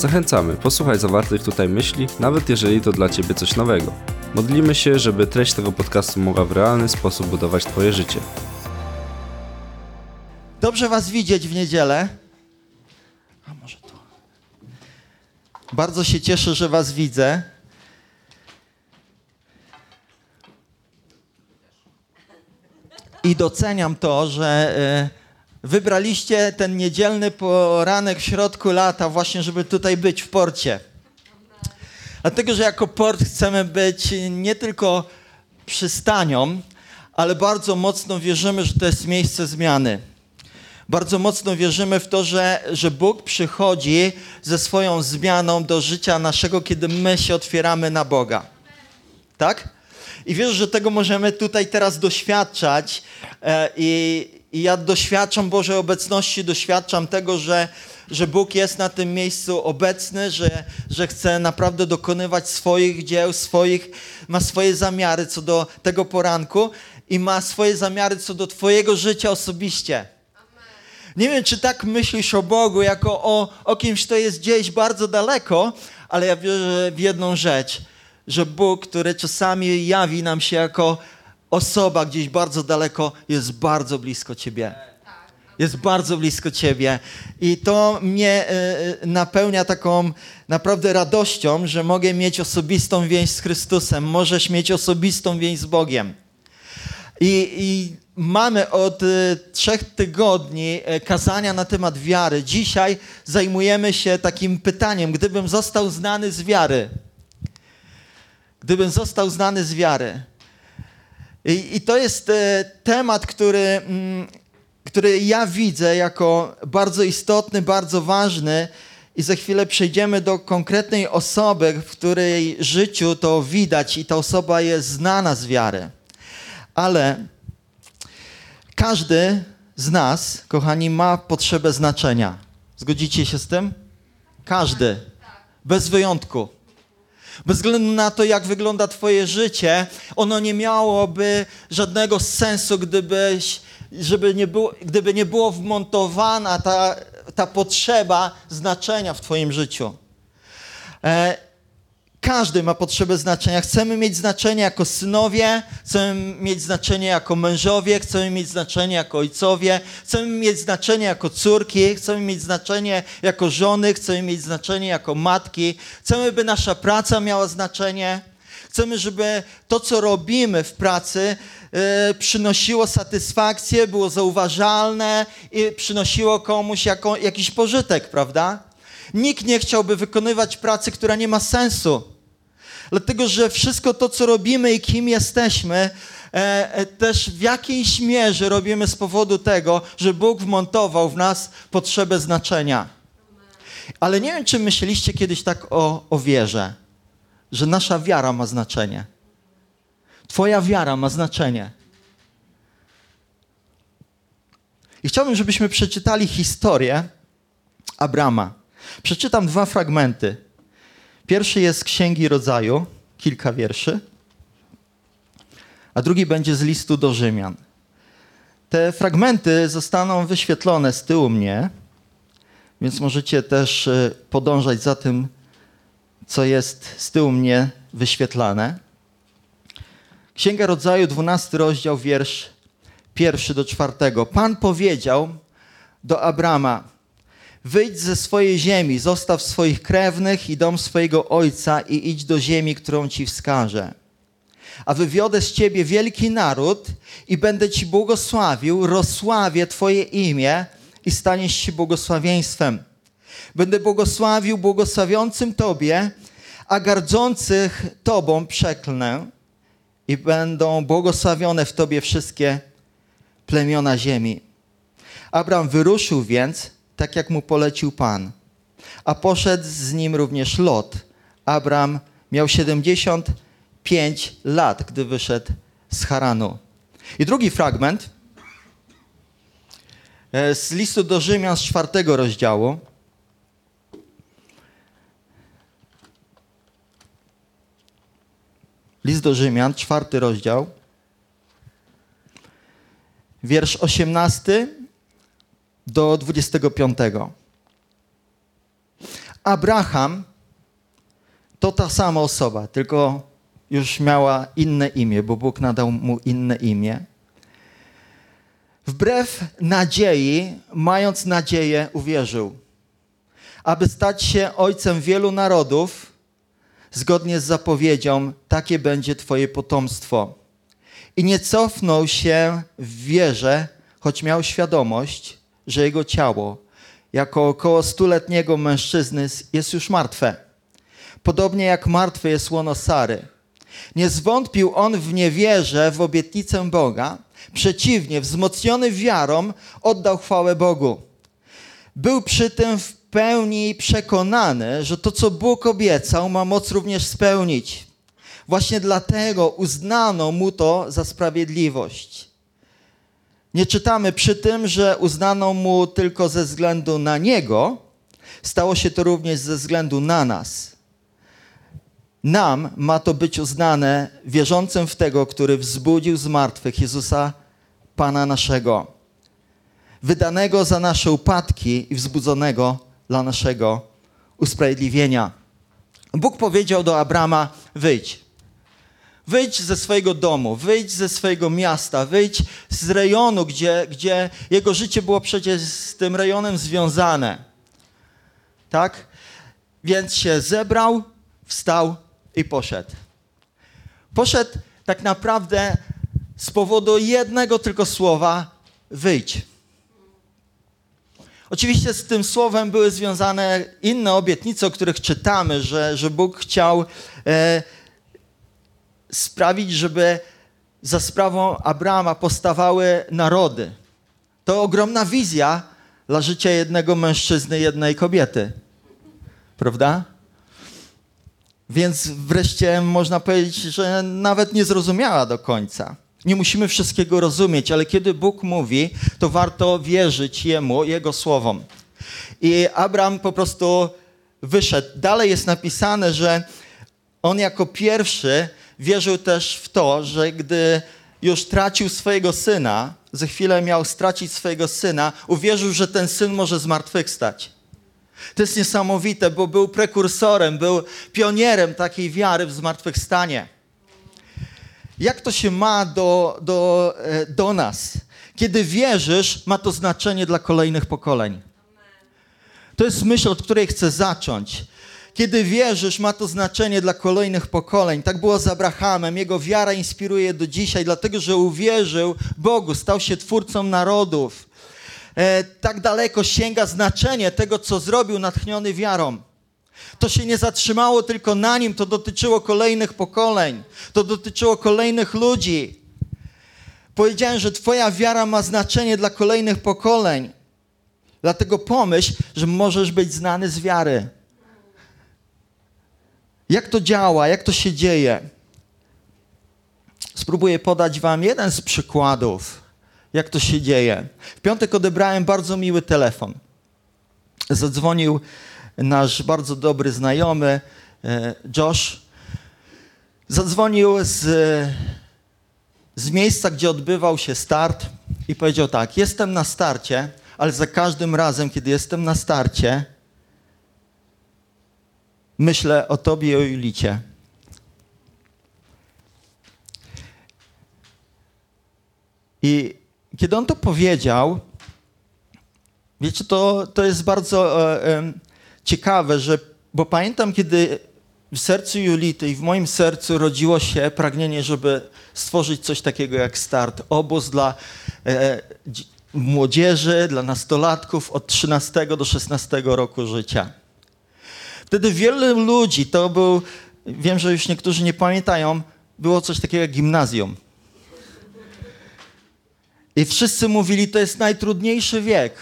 Zachęcamy, posłuchaj zawartych tutaj myśli, nawet jeżeli to dla Ciebie coś nowego. Modlimy się, żeby treść tego podcastu mogła w realny sposób budować Twoje życie. Dobrze Was widzieć w niedzielę. A może tu. Bardzo się cieszę, że Was widzę. I doceniam to, że y, wybraliście ten niedzielny poranek w środku lata właśnie, żeby tutaj być w porcie. Dlatego, że jako port chcemy być nie tylko przystanią, ale bardzo mocno wierzymy, że to jest miejsce zmiany. Bardzo mocno wierzymy w to, że, że Bóg przychodzi ze swoją zmianą do życia naszego, kiedy my się otwieramy na Boga. Tak? I wierzę, że tego możemy tutaj teraz doświadczać. E, I, I ja doświadczam Bożej obecności, doświadczam tego, że że Bóg jest na tym miejscu obecny, że, że chce naprawdę dokonywać swoich dzieł, swoich, ma swoje zamiary co do tego poranku i ma swoje zamiary co do Twojego życia osobiście. Nie wiem, czy tak myślisz o Bogu, jako o, o kimś, kto jest gdzieś bardzo daleko, ale ja wierzę w jedną rzecz, że Bóg, który czasami jawi nam się jako osoba gdzieś bardzo daleko, jest bardzo blisko Ciebie jest bardzo blisko Ciebie. I to mnie e, e, napełnia taką naprawdę radością, że mogę mieć osobistą więź z Chrystusem, możesz mieć osobistą więź z Bogiem. I, i mamy od e, trzech tygodni kazania na temat wiary. Dzisiaj zajmujemy się takim pytaniem, gdybym został znany z wiary. Gdybym został znany z wiary. I, I, to jest temat, który mm, który ja widzę jako bardzo istotny, bardzo ważny. I za chwilę przejdziemy do konkretnej osoby, w której życiu to widać i ta osoba jest znana z wiary. Ale każdy z nas, kochani, ma potrzebę znaczenia. Zgodzicie się z tym? Każdy. Bez wyjątku. Bez względu na to, jak wygląda Twoje życie, ono nie miałoby żadnego sensu, gdybyś żeby nie było, gdyby nie było wmontowana ta, ta potrzeba znaczenia w Twoim życiu. E, każdy ma potrzebę znaczenia. Chcemy mieć znaczenie jako synowie, chcemy mieć znaczenie jako mężowie, chcemy mieć znaczenie jako ojcowie, chcemy mieć znaczenie jako córki, chcemy mieć znaczenie jako żony, chcemy mieć znaczenie jako matki, chcemy, by nasza praca miała znaczenie. Chcemy, żeby to, co robimy w pracy, yy, przynosiło satysfakcję, było zauważalne i przynosiło komuś jako, jakiś pożytek, prawda? Nikt nie chciałby wykonywać pracy, która nie ma sensu. Dlatego, że wszystko to, co robimy i kim jesteśmy, e, e, też w jakiejś mierze robimy z powodu tego, że Bóg wmontował w nas potrzebę znaczenia. Ale nie wiem, czy myśleliście kiedyś tak o, o wierze że nasza wiara ma znaczenie. Twoja wiara ma znaczenie. I chciałbym, żebyśmy przeczytali historię Abrama. Przeczytam dwa fragmenty. Pierwszy jest z Księgi Rodzaju, kilka wierszy, a drugi będzie z listu do Rzymian. Te fragmenty zostaną wyświetlone z tyłu mnie, więc możecie też e, podążać za tym, co jest z tyłu mnie wyświetlane. Księga Rodzaju, 12 rozdział, wiersz pierwszy do czwartego. Pan powiedział do Abrama, wyjdź ze swojej ziemi, zostaw swoich krewnych i dom swojego ojca i idź do ziemi, którą ci wskażę. A wywiodę z ciebie wielki naród i będę ci błogosławił, rozsławię twoje imię i staniesz się błogosławieństwem. Będę błogosławił błogosławiącym Tobie, a gardzących Tobą przeklnę i będą błogosławione w Tobie wszystkie plemiona ziemi. Abram wyruszył więc, tak jak mu polecił Pan, a poszedł z nim również Lot. Abram miał 75 lat, gdy wyszedł z Haranu. I drugi fragment e, z listu do Rzymian z czwartego rozdziału. List do Rzymian, czwarty rozdział. Wiersz 18 do 25. Abraham to ta sama osoba, tylko już miała inne imię, bo Bóg nadał mu inne imię. Wbrew nadziei, mając nadzieję, uwierzył, aby stać się ojcem wielu narodów, zgodnie z zapowiedzią, takie będzie Twoje potomstwo. I nie cofnął się w wierze, choć miał świadomość, że jego ciało, jako około stuletniego mężczyzny, jest już martwe. Podobnie jak martwe jest łono Sary. Nie zwątpił on w niewierze w obietnicę Boga, przeciwnie, wzmocniony wiarą, oddał chwałę Bogu. Był przy tym w pełni przekonany, że to, co Bóg obiecał, ma moc również spełnić. Właśnie dlatego uznano mu to za sprawiedliwość. Nie czytamy przy tym, że uznano mu tylko ze względu na niego, stało się to również ze względu na nas. Nam ma to być uznane wierzącym w tego, który wzbudził z martwych Jezusa, Pana naszego, wydanego za nasze upadki i wzbudzonego dla naszego usprawiedliwienia. Bóg powiedział do Abrama: Wyjdź. Wyjdź ze swojego domu, wyjdź ze swojego miasta, wyjdź z rejonu, gdzie, gdzie jego życie było przecież z tym rejonem związane. Tak? Więc się zebrał, wstał i poszedł. Poszedł tak naprawdę z powodu jednego tylko słowa: wyjdź. Oczywiście z tym słowem były związane inne obietnice, o których czytamy, że, że Bóg chciał e, sprawić, żeby za sprawą Abrama powstawały narody. To ogromna wizja dla życia jednego mężczyzny, jednej kobiety. Prawda? Więc wreszcie można powiedzieć, że nawet nie zrozumiała do końca. Nie musimy wszystkiego rozumieć, ale kiedy Bóg mówi, to warto wierzyć Jemu, Jego słowom. I Abraham po prostu wyszedł. Dalej jest napisane, że on jako pierwszy wierzył też w to, że gdy już tracił swojego syna, za chwilę miał stracić swojego syna, uwierzył, że ten syn może zmartwychwstać. To jest niesamowite, bo był prekursorem, był pionierem takiej wiary w zmartwychwstanie. Jak to się ma do, do, e, do nas? Kiedy wierzysz, ma to znaczenie dla kolejnych pokoleń. To jest myśl, od której chcę zacząć. Kiedy wierzysz, ma to znaczenie dla kolejnych pokoleń. Tak było z Abrahamem. Jego wiara inspiruje do dzisiaj, dlatego że uwierzył Bogu, stał się twórcą narodów. E, tak daleko sięga znaczenie tego, co zrobił natchniony wiarą. To się nie zatrzymało tylko na nim, to dotyczyło kolejnych pokoleń, to dotyczyło kolejnych ludzi. Powiedziałem, że Twoja wiara ma znaczenie dla kolejnych pokoleń. Dlatego pomyśl, że możesz być znany z wiary. Jak to działa, jak to się dzieje? Spróbuję podać Wam jeden z przykładów, jak to się dzieje. W piątek odebrałem bardzo miły telefon. Zadzwonił nasz bardzo dobry znajomy e, Josh. Zadzwonił z, z miejsca, gdzie odbywał się start i powiedział tak: Jestem na starcie, ale za każdym razem, kiedy jestem na starcie, myślę o Tobie i o Julicie. I kiedy on to powiedział, wiecie, to, to jest bardzo e, e, ciekawe, że, bo pamiętam, kiedy w sercu Julity i w moim sercu rodziło się pragnienie, żeby stworzyć coś takiego jak start, obóz dla e, młodzieży, dla nastolatków od 13 do 16 roku życia. Wtedy wielu ludzi, to był, wiem, że już niektórzy nie pamiętają, było coś takiego jak gimnazjum. I wszyscy mówili, to jest najtrudniejszy wiek.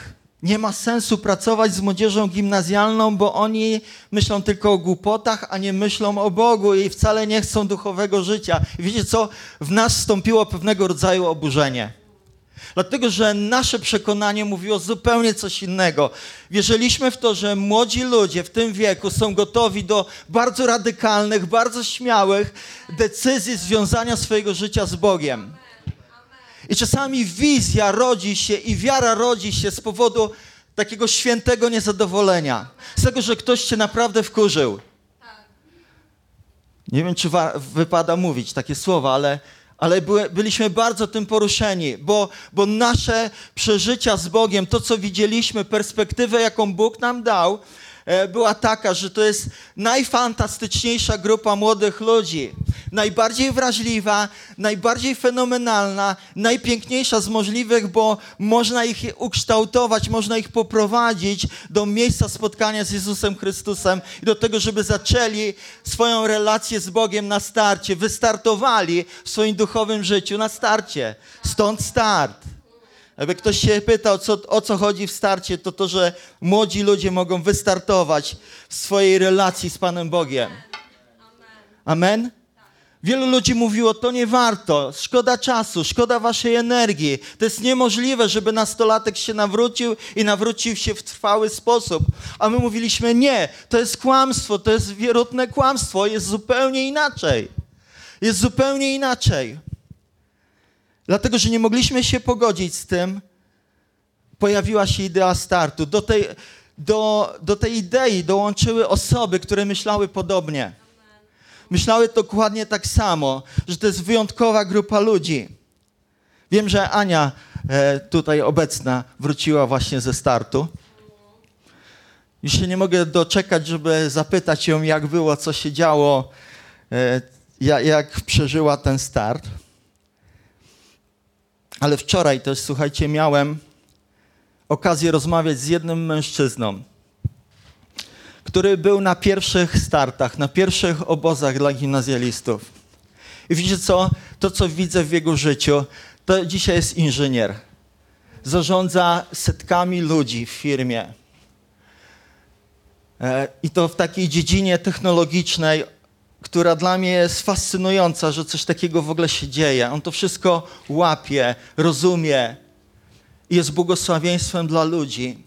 Nie ma sensu pracować z młodzieżą gimnazjalną, bo oni myślą tylko o głupotach, a nie myślą o Bogu i wcale nie chcą duchowego życia. I wiecie co? W nas wstąpiło pewnego rodzaju oburzenie. Dlatego, że nasze przekonanie mówiło zupełnie coś innego. Wierzyliśmy w to, że młodzi ludzie w tym wieku są gotowi do bardzo radykalnych, bardzo śmiałych decyzji związania swojego życia z Bogiem. I czasami wizja rodzi się i wiara rodzi się z powodu takiego świętego niezadowolenia. Z tego, że ktoś cię naprawdę wkurzył. Nie wiem, czy wypada mówić takie słowa, ale, ale były, byliśmy bardzo tym poruszeni, bo, bo nasze przeżycia z Bogiem, to co widzieliśmy, perspektywę, jaką Bóg nam dał, była taka, że to jest najfantastyczniejsza grupa młodych ludzi. Najbardziej wrażliwa, najbardziej fenomenalna, najpiękniejsza z możliwych, bo można ich ukształtować, można ich poprowadzić do miejsca spotkania z Jezusem Chrystusem i do tego, żeby zaczęli swoją relację z Bogiem na starcie, wystartowali w swoim duchowym życiu na starcie. Stąd start. Jakby ktoś się pytał, co, o co chodzi w starcie, to to, że młodzi ludzie mogą wystartować w swojej relacji z Panem Bogiem. Amen? Wielu ludzi mówiło, to nie warto, szkoda czasu, szkoda waszej energii. To jest niemożliwe, żeby nastolatek się nawrócił i nawrócił się w trwały sposób. A my mówiliśmy, nie, to jest kłamstwo, to jest wierutne kłamstwo, jest zupełnie inaczej. Jest zupełnie inaczej. Dlatego, że nie mogliśmy się pogodzić z tym, pojawiła się idea startu. Do tej, do, do tej idei dołączyły osoby, które myślały podobnie. Myślały dokładnie tak samo, że to jest wyjątkowa grupa ludzi. Wiem, że Ania, e, tutaj obecna, wróciła właśnie ze startu. Już się nie mogę doczekać, żeby zapytać ją, jak było, co się działo, e, ja- jak przeżyła ten start. Ale wczoraj też, słuchajcie, miałem okazję rozmawiać z jednym mężczyzną, który był na pierwszych startach, na pierwszych obozach dla gimnazjalistów. I widzicie co? To, co widzę w jego życiu, to dzisiaj jest inżynier. Zarządza setkami ludzi w firmie. E, I to w takiej dziedzinie technologicznej, która dla mnie jest fascynująca, że coś takiego w ogóle się dzieje. On to wszystko łapie, rozumie i jest błogosławieństwem dla ludzi.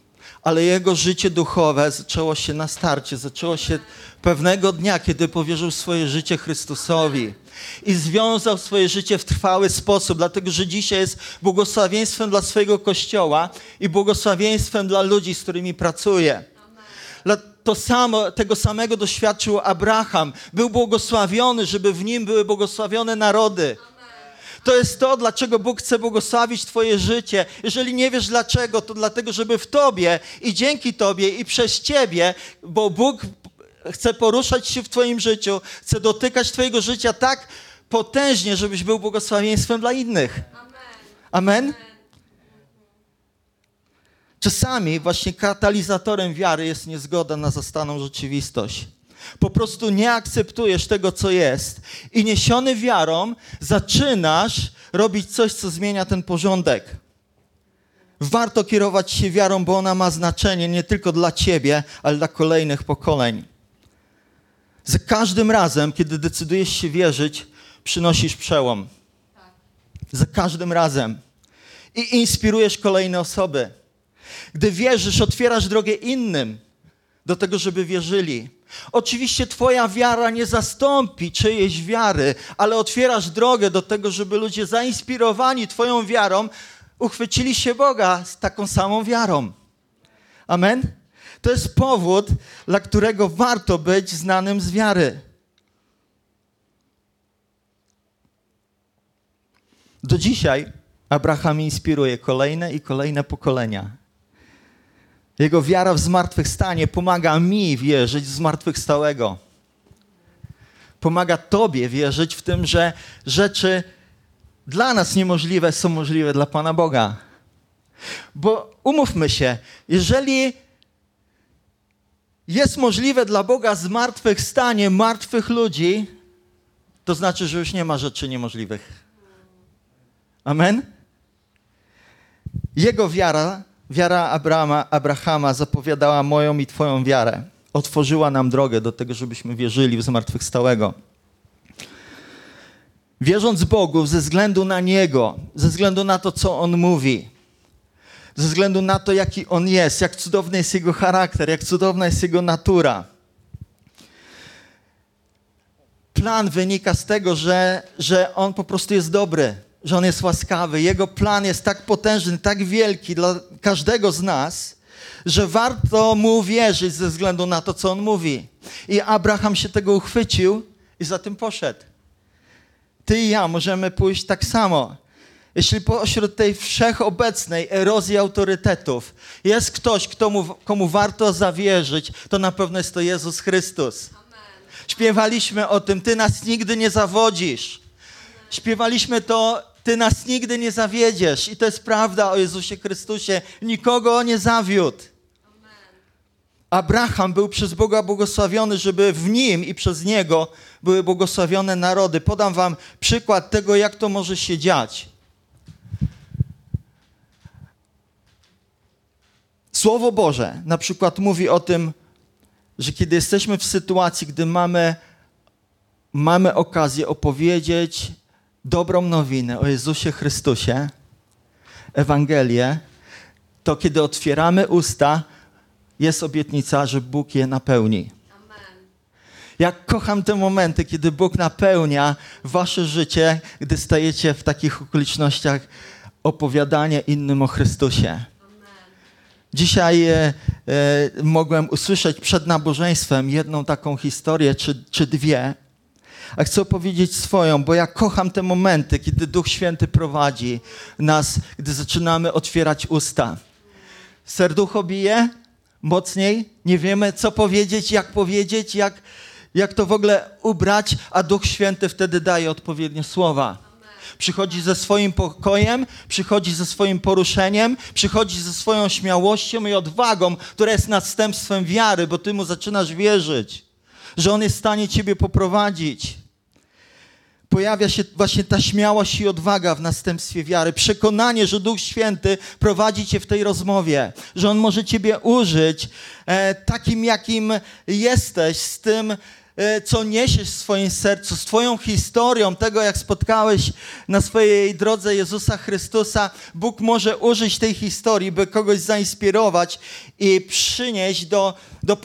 Ale jego życie duchowe zaczęło się na starcie, zaczęło się pewnego dnia, kiedy powierzył swoje życie Chrystusowi i związał swoje życie w trwały sposób, dlatego że dzisiaj jest błogosławieństwem dla swojego kościoła i błogosławieństwem dla ludzi, z którymi pracuje. Dla- To samo, tego samego doświadczył Abraham. Był błogosławiony, żeby w nim były błogosławione narody. To jest to, dlaczego Bóg chce błogosławić Twoje życie. Jeżeli nie wiesz dlaczego, to dlatego, żeby w Tobie i dzięki Tobie i przez Ciebie, bo Bóg chce poruszać się w Twoim życiu, chce dotykać Twojego życia tak potężnie, żebyś był błogosławieństwem dla innych. Amen? Czasami właśnie katalizatorem wiary jest niezgoda na zastaną rzeczywistość. Po prostu nie akceptujesz tego, co jest i niesiony wiarą zaczynasz robić coś, co zmienia ten porządek. Warto kierować się wiarą, bo ona ma znaczenie nie tylko dla ciebie, ale dla kolejnych pokoleń. Za każdym razem, kiedy decydujesz się wierzyć, przynosisz przełom. Za każdym razem. I inspirujesz kolejne osoby. Gdy wierzysz, otwierasz drogę innym do tego, żeby wierzyli. Oczywiście Twoja wiara nie zastąpi czyjejś wiary, ale otwierasz drogę do tego, żeby ludzie zainspirowani Twoją wiarą uchwycili się Boga z taką samą wiarą. Amen? To jest powód, dla którego warto być znanym z wiary. Do dzisiaj Abraham inspiruje kolejne i kolejne pokolenia. Jego wiara w zmartwychwstanie pomaga mi wierzyć w zmartwychwstałego. Pomaga Tobie wierzyć w tym, że rzeczy dla nas niemożliwe są możliwe dla Pana Boga. Bo umówmy się, jeżeli jest możliwe dla Boga zmartwychwstanie martwych ludzi, to znaczy, że już nie ma rzeczy niemożliwych. Amen? Jego wiara Wiara Abrama, Abrahama zapowiadała moją i Twoją wiarę. Otworzyła nam drogę do tego, żebyśmy wierzyli w zmartwychwstałego. Wierząc Bogu ze względu na Niego, ze względu na to, co On mówi, ze względu na to, jaki On jest, jak cudowny jest Jego charakter, jak cudowna jest Jego natura. Plan wynika z tego, że, że On po prostu jest dobry, że On jest łaskawy. Jego plan jest tak potężny, tak wielki dla każdego z nas, że warto Mu wierzyć ze względu na to, co On mówi. I Abraham się tego uchwycił i za tym poszedł. Ty i ja możemy pójść tak samo. Jeśli pośród tej wszechobecnej erozji autorytetów jest ktoś, kto mu, komu warto zawierzyć, to na pewno jest to Jezus Chrystus. Śpiewaliśmy o tym, Ty nas nigdy nie zawodzisz. Śpiewaliśmy to, Ty nas nigdy nie zawiedziesz. I to jest prawda o Jezusie Chrystusie. Nikogo nie zawiódł. Abraham był przez Boga błogosławiony, żeby w nim i przez niego były błogosławione narody. Podam wam przykład tego, jak to może się dziać. Słowo Boże na przykład mówi o tym, że kiedy jesteśmy w sytuacji, gdy mamy, mamy okazję opowiedzieć dobrą nowinę o Jezusie Chrystusie, Ewangelię, to kiedy otwieramy usta, jest obietnica, że Bóg je napełni. Jak kocham te momenty, kiedy Bóg napełnia wasze życie, gdy stajecie w takich okolicznościach opowiadania innym o Chrystusie. Dzisiaj e, e, mogłem usłyszeć przed nabożeństwem jedną taką historię, czy, czy dwie. A chcę opowiedzieć swoją, bo ja kocham te momenty, kiedy Duch Święty prowadzi nas, gdy zaczynamy otwierać usta. Serducho bije mocniej, nie wiemy co powiedzieć, jak powiedzieć, jak, jak to w ogóle ubrać, a Duch Święty wtedy daje odpowiednie słowa. Przychodzi ze swoim pokojem, przychodzi ze swoim poruszeniem, przychodzi ze swoją śmiałością i odwagą, która jest następstwem wiary, bo ty mu zaczynasz wierzyć, że on jest w stanie ciebie poprowadzić. Pojawia się właśnie ta śmiałość i odwaga w następstwie wiary, przekonanie, że Duch Święty prowadzi cię w tej rozmowie, że on może ciebie użyć e, takim, jakim jesteś, z tym, E, co niesiesz w swoim sercu, z Twoją historią, tego jak spotkałeś na swojej drodze Jezusa Chrystusa, Bóg może użyć tej historii, by kogoś zainspirować i przynieść do, do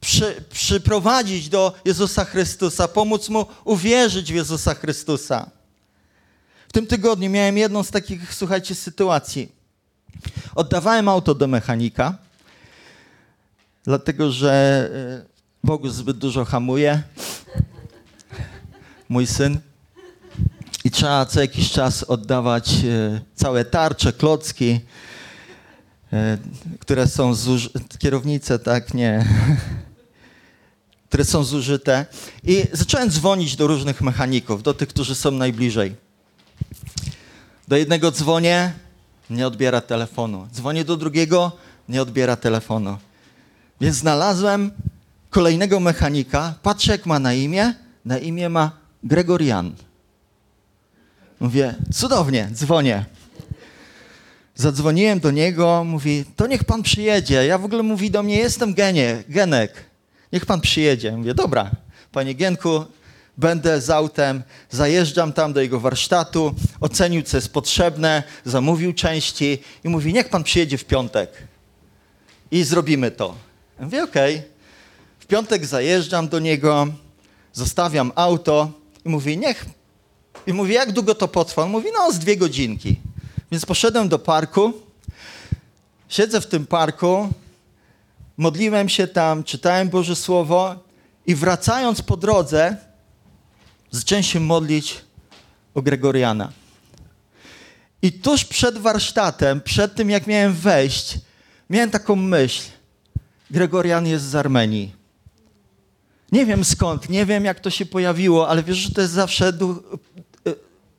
przy, przyprowadzić do Jezusa Chrystusa, pomóc mu uwierzyć w Jezusa Chrystusa. W tym tygodniu miałem jedną z takich, słuchajcie, sytuacji. Oddawałem auto do mechanika, dlatego że e, Bogu zbyt dużo hamuje. Mój syn. I trzeba co jakiś czas oddawać e, całe tarcze, klocki, e, które są zużyte, kierownice, tak, nie, które są zużyte. I zacząłem dzwonić do różnych mechaników, do tych, którzy są najbliżej. Do jednego dzwonię, nie odbiera telefonu. Dzwonię do drugiego, nie odbiera telefonu. Więc znalazłem kolejnego mechanika, patrzę jak ma na imię, na imię ma Gregorian. Mówię, cudownie, dzwonię. Zadzwoniłem do niego, mówi, to niech pan przyjedzie. Ja w ogóle mówi do mnie, jestem genie, Genek, niech pan przyjedzie. Mówię, dobra, panie Genku, będę z autem, zajeżdżam tam do jego warsztatu, ocenił, co jest potrzebne, zamówił części i mówi, niech pan przyjedzie w piątek i zrobimy to. Ja mówię, okej. Okay piątek zajeżdżam do niego, zostawiam auto i mówi, niech. I mówi, jak długo to potrwa? On mówi, no z dwie godzinki. Więc poszedłem do parku, siedzę w tym parku, modliłem się tam, czytałem Boże Słowo i wracając po drodze, zacząłem się modlić o Gregoriana. I tuż przed warsztatem, przed tym jak miałem wejść, miałem taką myśl. Gregorian jest z Armenii. Nie wiem skąd, nie wiem jak to się pojawiło, ale wiesz, że to jest zawsze duch, e,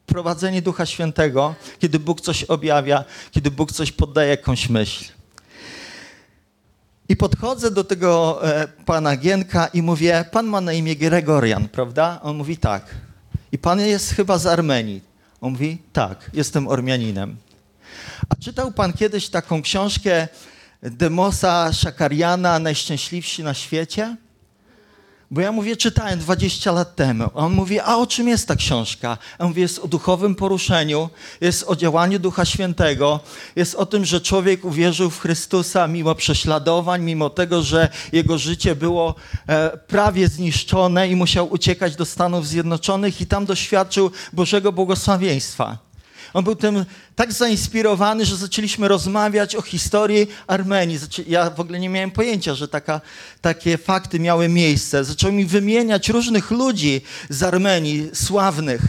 prowadzenie Ducha Świętego, kiedy Bóg coś objawia, kiedy Bóg coś poddaje jakąś myśl. I podchodzę do tego e, pana Gienka i mówię, pan ma na imię Gregorian, prawda? On mówi tak. I pan jest chyba z Armenii. On mówi, tak, jestem Ormianinem. A czytał pan kiedyś taką książkę Demosa Szakariana, Najszczęśliwsi na świecie? Bo ja mówię, czytałem 20 lat temu. A on mówi, a o czym jest ta książka? A on mówi, jest o duchowym poruszeniu, jest o działaniu Ducha Świętego, jest o tym, że człowiek uwierzył w Chrystusa mimo prześladowań, mimo tego, że jego życie było e, prawie zniszczone i musiał uciekać do Stanów Zjednoczonych i tam doświadczył Bożego błogosławieństwa. On był tym tak zainspirowany, że zaczęliśmy rozmawiać o historii Armenii. Ja w ogóle nie miałem pojęcia, że taka, takie fakty miały miejsce. Zaczął mi wymieniać różnych ludzi z Armenii, sławnych.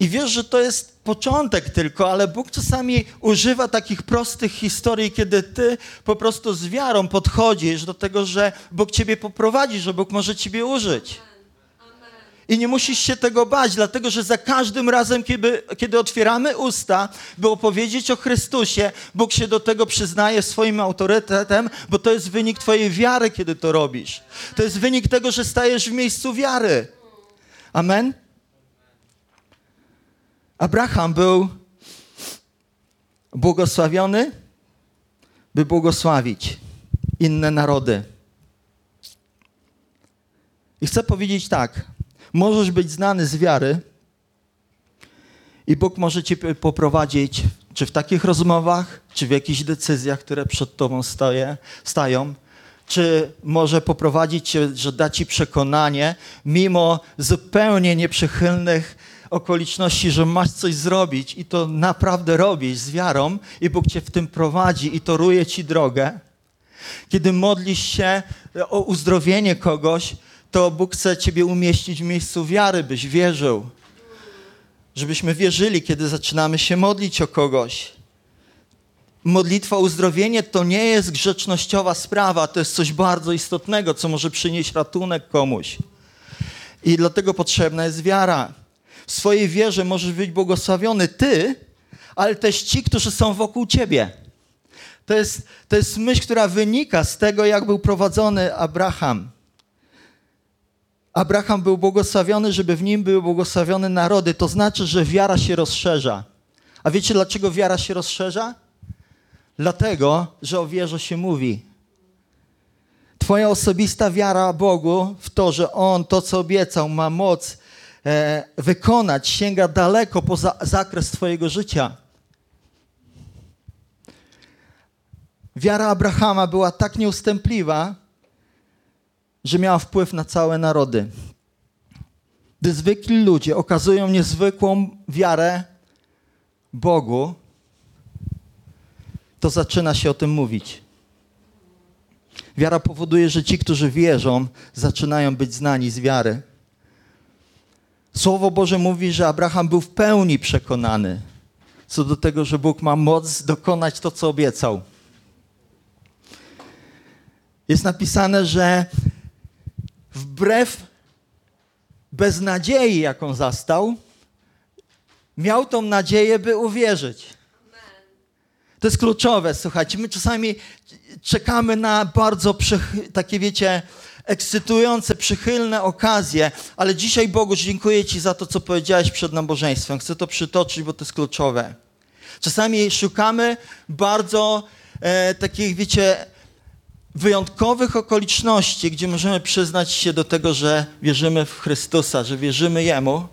I wiesz, że to jest początek tylko, ale Bóg czasami używa takich prostych historii, kiedy ty po prostu z wiarą podchodzisz do tego, że Bóg ciebie poprowadzi, że Bóg może ciebie użyć. I nie musisz się tego bać, dlatego że za każdym razem, kiedy, kiedy otwieramy usta, by opowiedzieć o Chrystusie, Bóg się do tego przyznaje swoim autorytetem, bo to jest wynik Twojej wiary, kiedy to robisz. To jest wynik tego, że stajesz w miejscu wiary. Amen? Abraham był błogosławiony, by błogosławić inne narody. I chcę powiedzieć tak. Możesz być znany z wiary i Bóg może cię poprowadzić czy w takich rozmowach, czy w jakichś decyzjach, które przed tobą stają, czy może poprowadzić cię, że da ci przekonanie, mimo zupełnie nieprzychylnych okoliczności, że masz coś zrobić i to naprawdę robisz z wiarą i Bóg cię w tym prowadzi i toruje ci drogę. Kiedy modlisz się o uzdrowienie kogoś, to Bóg chce Ciebie umieścić w miejscu wiary, byś wierzył. Żebyśmy wierzyli, kiedy zaczynamy się modlić o kogoś. Modlitwa uzdrowienie to nie jest grzecznościowa sprawa, to jest coś bardzo istotnego, co może przynieść ratunek komuś. I dlatego potrzebna jest wiara. W swojej wierze możesz być błogosławiony ty, ale też ci, którzy są wokół ciebie. To jest, to jest myśl, która wynika z tego, jak był prowadzony Abraham. Abraham był błogosławiony, żeby w nim były błogosławione narody. To znaczy, że wiara się rozszerza. A wiecie, dlaczego wiara się rozszerza? Dlatego, że o wierze się mówi. Twoja osobista wiara Bogu w to, że On to, co obiecał, ma moc e, wykonać, sięga daleko poza zakres Twojego życia. Wiara Abrahama była tak nieustępliwa, że miała wpływ na całe narody. Gdy zwykli ludzie okazują niezwykłą wiarę Bogu, to zaczyna się o tym mówić. Wiara powoduje, że ci, którzy wierzą, zaczynają być znani z wiary. Słowo Boże mówi, że Abraham był w pełni przekonany co do tego, że Bóg ma moc dokonać to, co obiecał. Jest napisane, że wbrew beznadziei, jaką zastał, miał tą nadzieję, by uwierzyć. To jest kluczowe, słuchajcie. My czasami czekamy na bardzo takie, wiecie, ekscytujące, przychylne okazje, ale dzisiaj Bogu dziękuję Ci za to, co powiedziałeś przed nabożeństwem. Chcę to przytoczyć, bo to jest kluczowe. Czasami szukamy bardzo e, takich, wiecie, wyjątkowych okoliczności, gdzie możemy przyznać się do tego, że wierzymy w Chrystusa, że wierzymy Jemu,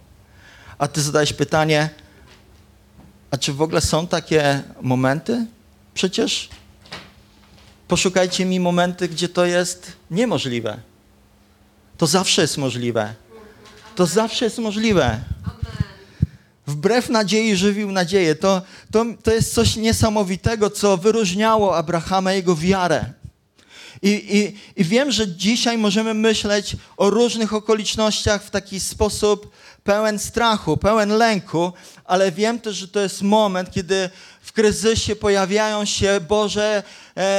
a ty zadałeś pytanie, a czy w ogóle są takie momenty? Przecież poszukajcie mi momenty, gdzie to jest niemożliwe. To zawsze jest możliwe. To zawsze jest możliwe. Wbrew nadziei żywił nadzieję. To, to, to jest coś niesamowitego, co wyróżniało Abrahama, jego wiarę. I, i, I wiem, że dzisiaj możemy myśleć o różnych okolicznościach w taki sposób pełen strachu, pełen lęku, ale wiem też, że to jest moment, kiedy w kryzysie pojawiają się Boże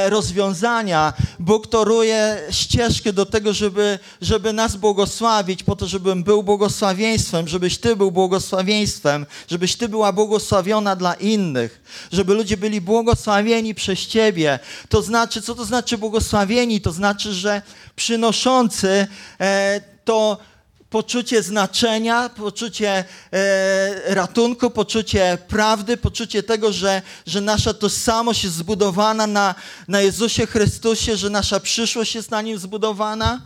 rozwiązania. Bóg toruje ścieżkę do tego, żeby, żeby nas błogosławić, po to, żebym był błogosławieństwem, żebyś Ty był błogosławieństwem, żebyś Ty była błogosławiona dla innych, żeby ludzie byli błogosławieni przez Ciebie. To znaczy, co to znaczy błogosławieni? To znaczy, że przynoszący e, to poczucie znaczenia, poczucie e, ratunku, poczucie prawdy, poczucie tego, że, że nasza tożsamość jest zbudowana na, na Jezusie Chrystusie, że nasza przyszłość jest na Nim zbudowana.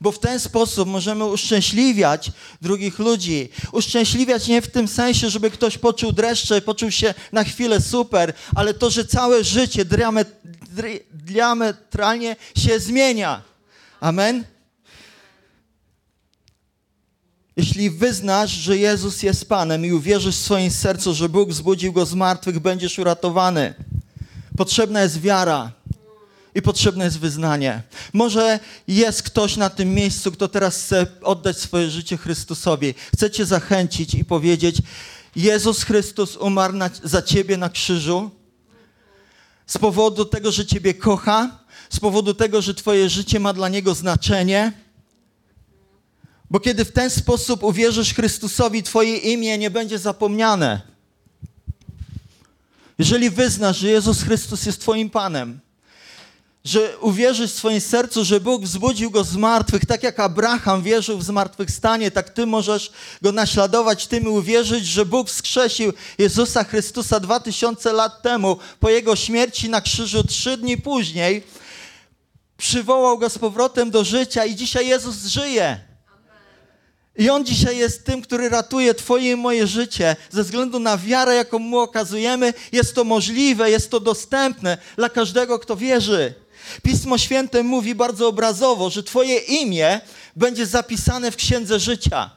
Bo w ten sposób możemy uszczęśliwiać drugich ludzi. Uszczęśliwiać nie w tym sensie, żeby ktoś poczuł dreszcze, poczuł się na chwilę super, ale to, że całe życie diametralnie się zmienia. Amen? Jeśli wyznasz, że Jezus jest Panem i uwierzysz w swoim sercu, że Bóg wzbudził Go z martwych, będziesz uratowany. Potrzebna jest wiara i potrzebne jest wyznanie. Może jest ktoś na tym miejscu, kto teraz chce oddać swoje życie Chrystusowi. Chcę Cię zachęcić i powiedzieć: Jezus Chrystus umarł na, za Ciebie na krzyżu z powodu tego, że Ciebie kocha, z powodu tego, że Twoje życie ma dla Niego znaczenie. Bo kiedy w ten sposób uwierzysz Chrystusowi, Twoje imię nie będzie zapomniane. Jeżeli wyznasz, że Jezus Chrystus jest Twoim Panem, że uwierzysz w swoim sercu, że Bóg wzbudził go z martwych, tak jak Abraham wierzył w zmartwychwstanie, tak ty możesz go naśladować, tym uwierzyć, że Bóg wskrzesił Jezusa Chrystusa dwa tysiące lat temu, po jego śmierci na krzyżu trzy dni później, przywołał go z powrotem do życia i dzisiaj Jezus żyje. I On dzisiaj jest tym, który ratuje Twoje i moje życie. Ze względu na wiarę, jaką Mu okazujemy, jest to możliwe, jest to dostępne dla każdego, kto wierzy. Pismo Święte mówi bardzo obrazowo, że Twoje imię będzie zapisane w księdze życia.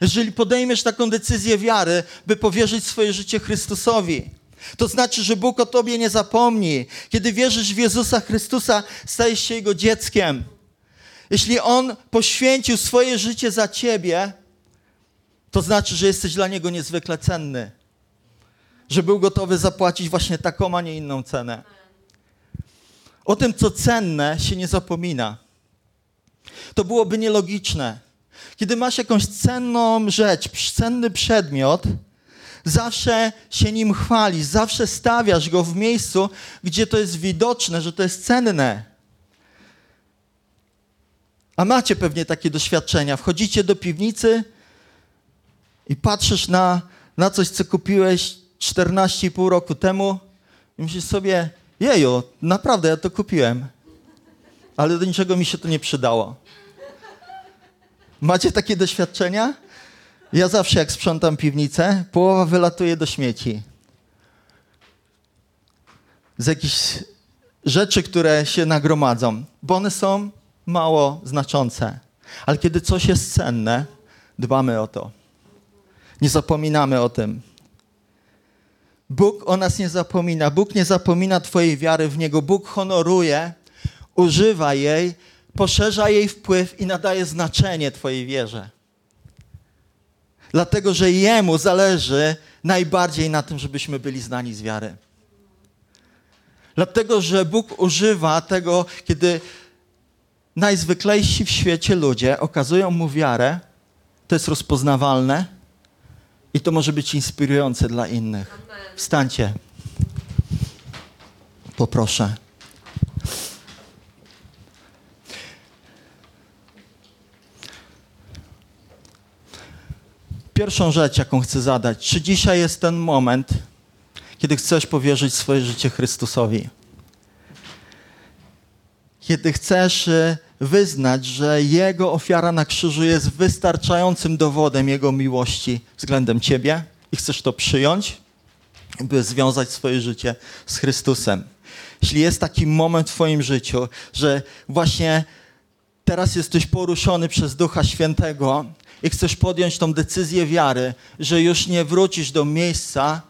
Jeżeli podejmiesz taką decyzję wiary, by powierzyć swoje życie Chrystusowi. To znaczy, że Bóg o Tobie nie zapomni. Kiedy wierzysz w Jezusa Chrystusa, stajesz się Jego dzieckiem. Jeśli On poświęcił swoje życie za Ciebie, to znaczy, że jesteś dla Niego niezwykle cenny. Że był gotowy zapłacić właśnie taką, a nie inną cenę. O tym, co cenne, się nie zapomina. To byłoby nielogiczne. Kiedy masz jakąś cenną rzecz, cenny przedmiot, zawsze się nim chwalisz, zawsze stawiasz go w miejscu, gdzie to jest widoczne, że to jest cenne. A macie pewnie takie doświadczenia. Wchodzicie do piwnicy i patrzysz na, na coś, co kupiłeś 14,5 roku temu i myślisz sobie, jeju, naprawdę ja to kupiłem, ale do niczego mi się to nie przydało. Macie takie doświadczenia? Ja zawsze jak sprzątam piwnicę, połowa wylatuje do śmieci. Z jakichś rzeczy, które się nagromadzą, bo one są mało znaczące. Ale kiedy coś jest cenne, dbamy o to. Nie zapominamy o tym. Bóg o nas nie zapomina. Bóg nie zapomina Twojej wiary w Niego. Bóg honoruje, używa jej, poszerza jej wpływ i nadaje znaczenie Twojej wierze. Dlatego, że Jemu zależy najbardziej na tym, żebyśmy byli znani z wiary. Dlatego, że Bóg używa tego, kiedy najzwyklejsi w świecie ludzie okazują mu wiarę, to jest rozpoznawalne i to może być inspirujące dla innych. Wstańcie. Poproszę. Pierwszą rzecz, jaką chcę zadać, czy dzisiaj jest ten moment, kiedy chcesz powierzyć swoje życie Chrystusowi? Kiedy chcesz y, wyznać, że Jego ofiara na krzyżu jest wystarczającym dowodem Jego miłości względem Ciebie i chcesz to przyjąć, by związać swoje życie z Chrystusem. Jeśli jest taki moment w Twoim życiu, że właśnie teraz jesteś poruszony przez Ducha Świętego i chcesz podjąć tą decyzję wiary, że już nie wrócisz do miejsca,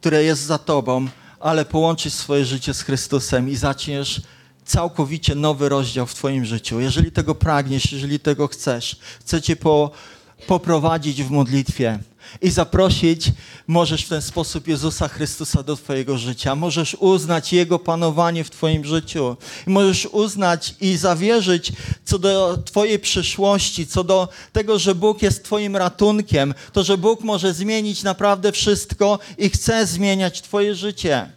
które jest za Tobą, ale połączysz swoje życie z Chrystusem i zaczniesz całkowicie nowy rozdział w Twoim życiu. Jeżeli tego pragniesz, jeżeli tego chcesz, chcę Cię po, poprowadzić w modlitwie i zaprosić, możesz w ten sposób Jezusa Chrystusa do Twojego życia. Możesz uznać Jego panowanie w Twoim życiu. Możesz uznać i zawierzyć co do Twojej przyszłości, co do tego, że Bóg jest Twoim ratunkiem, to, że Bóg może zmienić naprawdę wszystko i chce zmieniać Twoje życie.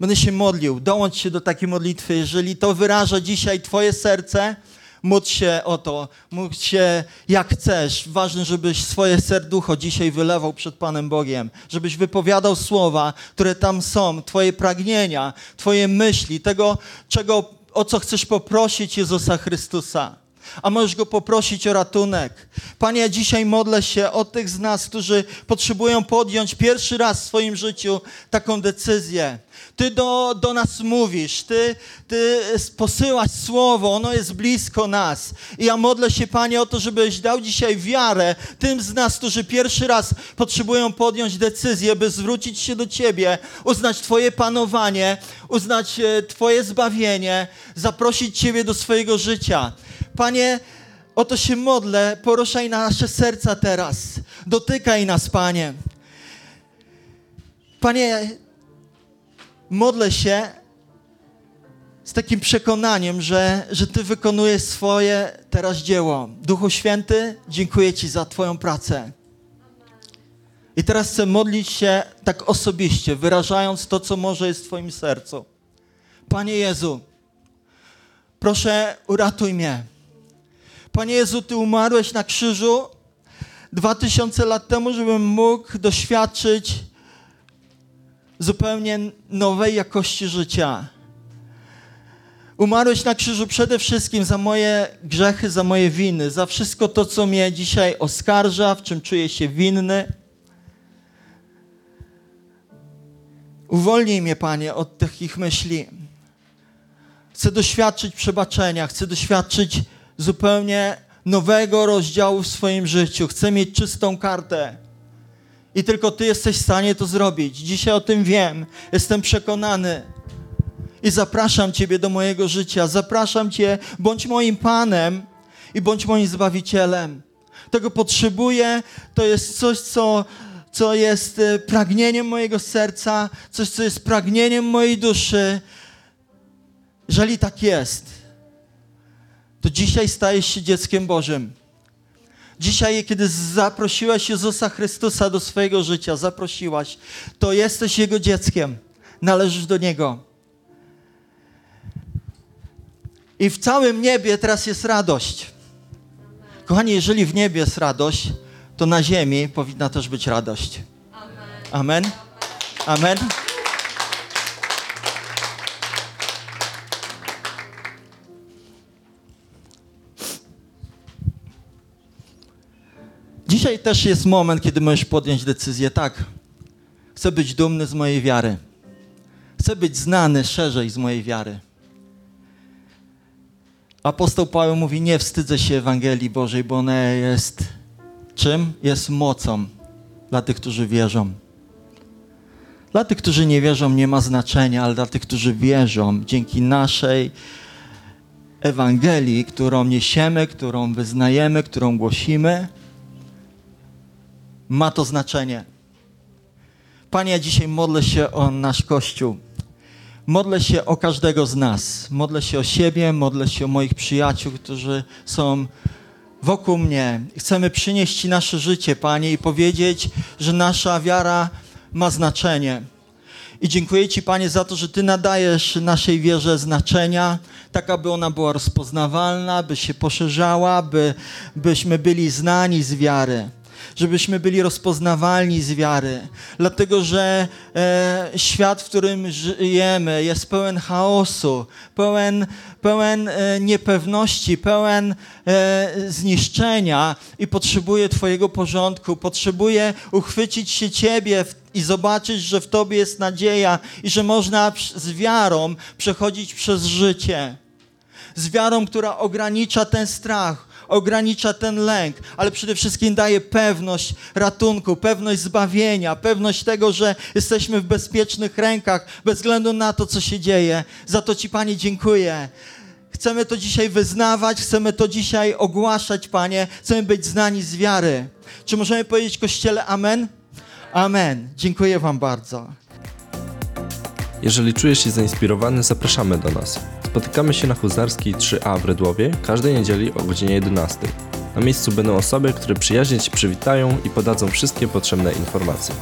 Będę się modlił. Dołącz się do takiej modlitwy. Jeżeli to wyraża dzisiaj Twoje serce, Módl się o to, módl się jak chcesz. Ważne, żebyś swoje serducho dzisiaj wylewał przed Panem Bogiem, żebyś wypowiadał słowa, które tam są, Twoje pragnienia, Twoje myśli, tego, czego, o co chcesz poprosić Jezusa Chrystusa a możesz go poprosić o ratunek. Panie, ja dzisiaj modlę się o tych z nas, którzy potrzebują podjąć pierwszy raz w swoim życiu taką decyzję. Ty do, do nas mówisz, ty, ty posyłasz słowo, ono jest blisko nas. I ja modlę się, Panie, o to, żebyś dał dzisiaj wiarę tym z nas, którzy pierwszy raz potrzebują podjąć decyzję, by zwrócić się do Ciebie, uznać Twoje panowanie, uznać e, Twoje zbawienie, zaprosić Ciebie do swojego życia. Panie, o to się modlę, poruszaj nasze serca teraz. Dotykaj nas, Panie. Panie, modlę się z takim przekonaniem, że, że Ty wykonujesz swoje teraz dzieło. Duchu Święty, dziękuję Ci za Twoją pracę. I teraz chcę modlić się tak osobiście, wyrażając to, co może jest w Twoim sercu. Panie Jezu, proszę uratuj mnie. Panie Jezu, Ty umarłeś na krzyżu dwa tysiące lat temu, żebym mógł doświadczyć zupełnie nowej jakości życia. Umarłeś na krzyżu przede wszystkim za moje grzechy, za moje winy, za wszystko to, co mnie dzisiaj oskarża, w czym czuję się winny. Uwolnij mnie, Panie, od takich myśli. Chcę doświadczyć przebaczenia, chcę doświadczyć zupełnie nowego rozdziału w swoim życiu. Chcę mieć czystą kartę. I tylko Ty jesteś w stanie to zrobić. Dzisiaj o tym wiem. Jestem przekonany. I zapraszam Ciebie do mojego życia. Zapraszam Cię, bądź moim Panem i bądź moim Zbawicielem. Tego potrzebuję. To jest coś, co, co jest e, pragnieniem mojego serca, coś, co jest pragnieniem mojej duszy. Jeżeli tak jest, to dzisiaj stajesz się dzieckiem Bożym. Dzisiaj, kiedy zaprosiłaś Jezusa Chrystusa do swojego życia, zaprosiłaś, to jesteś Jego dzieckiem. Należysz do Niego. I w całym niebie teraz jest radość. Kochani, jeżeli w niebie jest radość, to na ziemi powinna też być radość. Amen. Amen. Amen. Dzisiaj też jest moment, kiedy możesz podjąć decyzję. Tak, chcę być dumny z mojej wiary. Chcę być znany szerzej z mojej wiary. Apostoł Paweł mówi: Nie wstydzę się Ewangelii Bożej, bo ona jest czym? Jest mocą dla tych, którzy wierzą. Dla tych, którzy nie wierzą, nie ma znaczenia, ale dla tych, którzy wierzą, dzięki naszej Ewangelii, którą niesiemy, którą wyznajemy, którą głosimy, ma to znaczenie. Panie, ja dzisiaj modlę się o nasz Kościół. Modlę się o każdego z nas. Modlę się o siebie, modlę się o moich przyjaciół, którzy są wokół mnie. Chcemy przynieść Ci nasze życie, Panie, i powiedzieć, że nasza wiara ma znaczenie. I dziękuję Ci, Panie, za to, że Ty nadajesz naszej wierze znaczenia, tak aby ona była rozpoznawalna, by się poszerzała, by, byśmy byli znani z wiary żebyśmy byli rozpoznawalni z wiary. Dlatego, że e, świat, w którym żyjemy, jest pełen chaosu, pełen, pełen e, niepewności, pełen e, zniszczenia i potrzebuje Twojego porządku, potrzebuje uchwycić się Ciebie w i zobaczyć, że w Tobie jest nadzieja i że można z wiarą przechodzić przez życie. Z wiarą, która ogranicza ten strach, ogranicza ten lęk, ale przede wszystkim daje pewność ratunku, pewność zbawienia, pewność tego, że jesteśmy w bezpiecznych rękach, bez względu na to, co się dzieje. Za to Ci, Panie, dziękuję. Chcemy to dzisiaj wyznawać, chcemy to dzisiaj ogłaszać, Panie. Chcemy być znani z wiary. Czy możemy powiedzieć Kościele Amen? Amen. Dziękuję Wam bardzo. Jeżeli czujesz się zainspirowany, zapraszamy do nas. Spotykamy się na Huzarskiej 3A w Rydłowie każdej niedzieli o godzinie 11. Na miejscu będą osoby, które przyjaźnie Ci przywitają i podadzą wszystkie potrzebne informacje.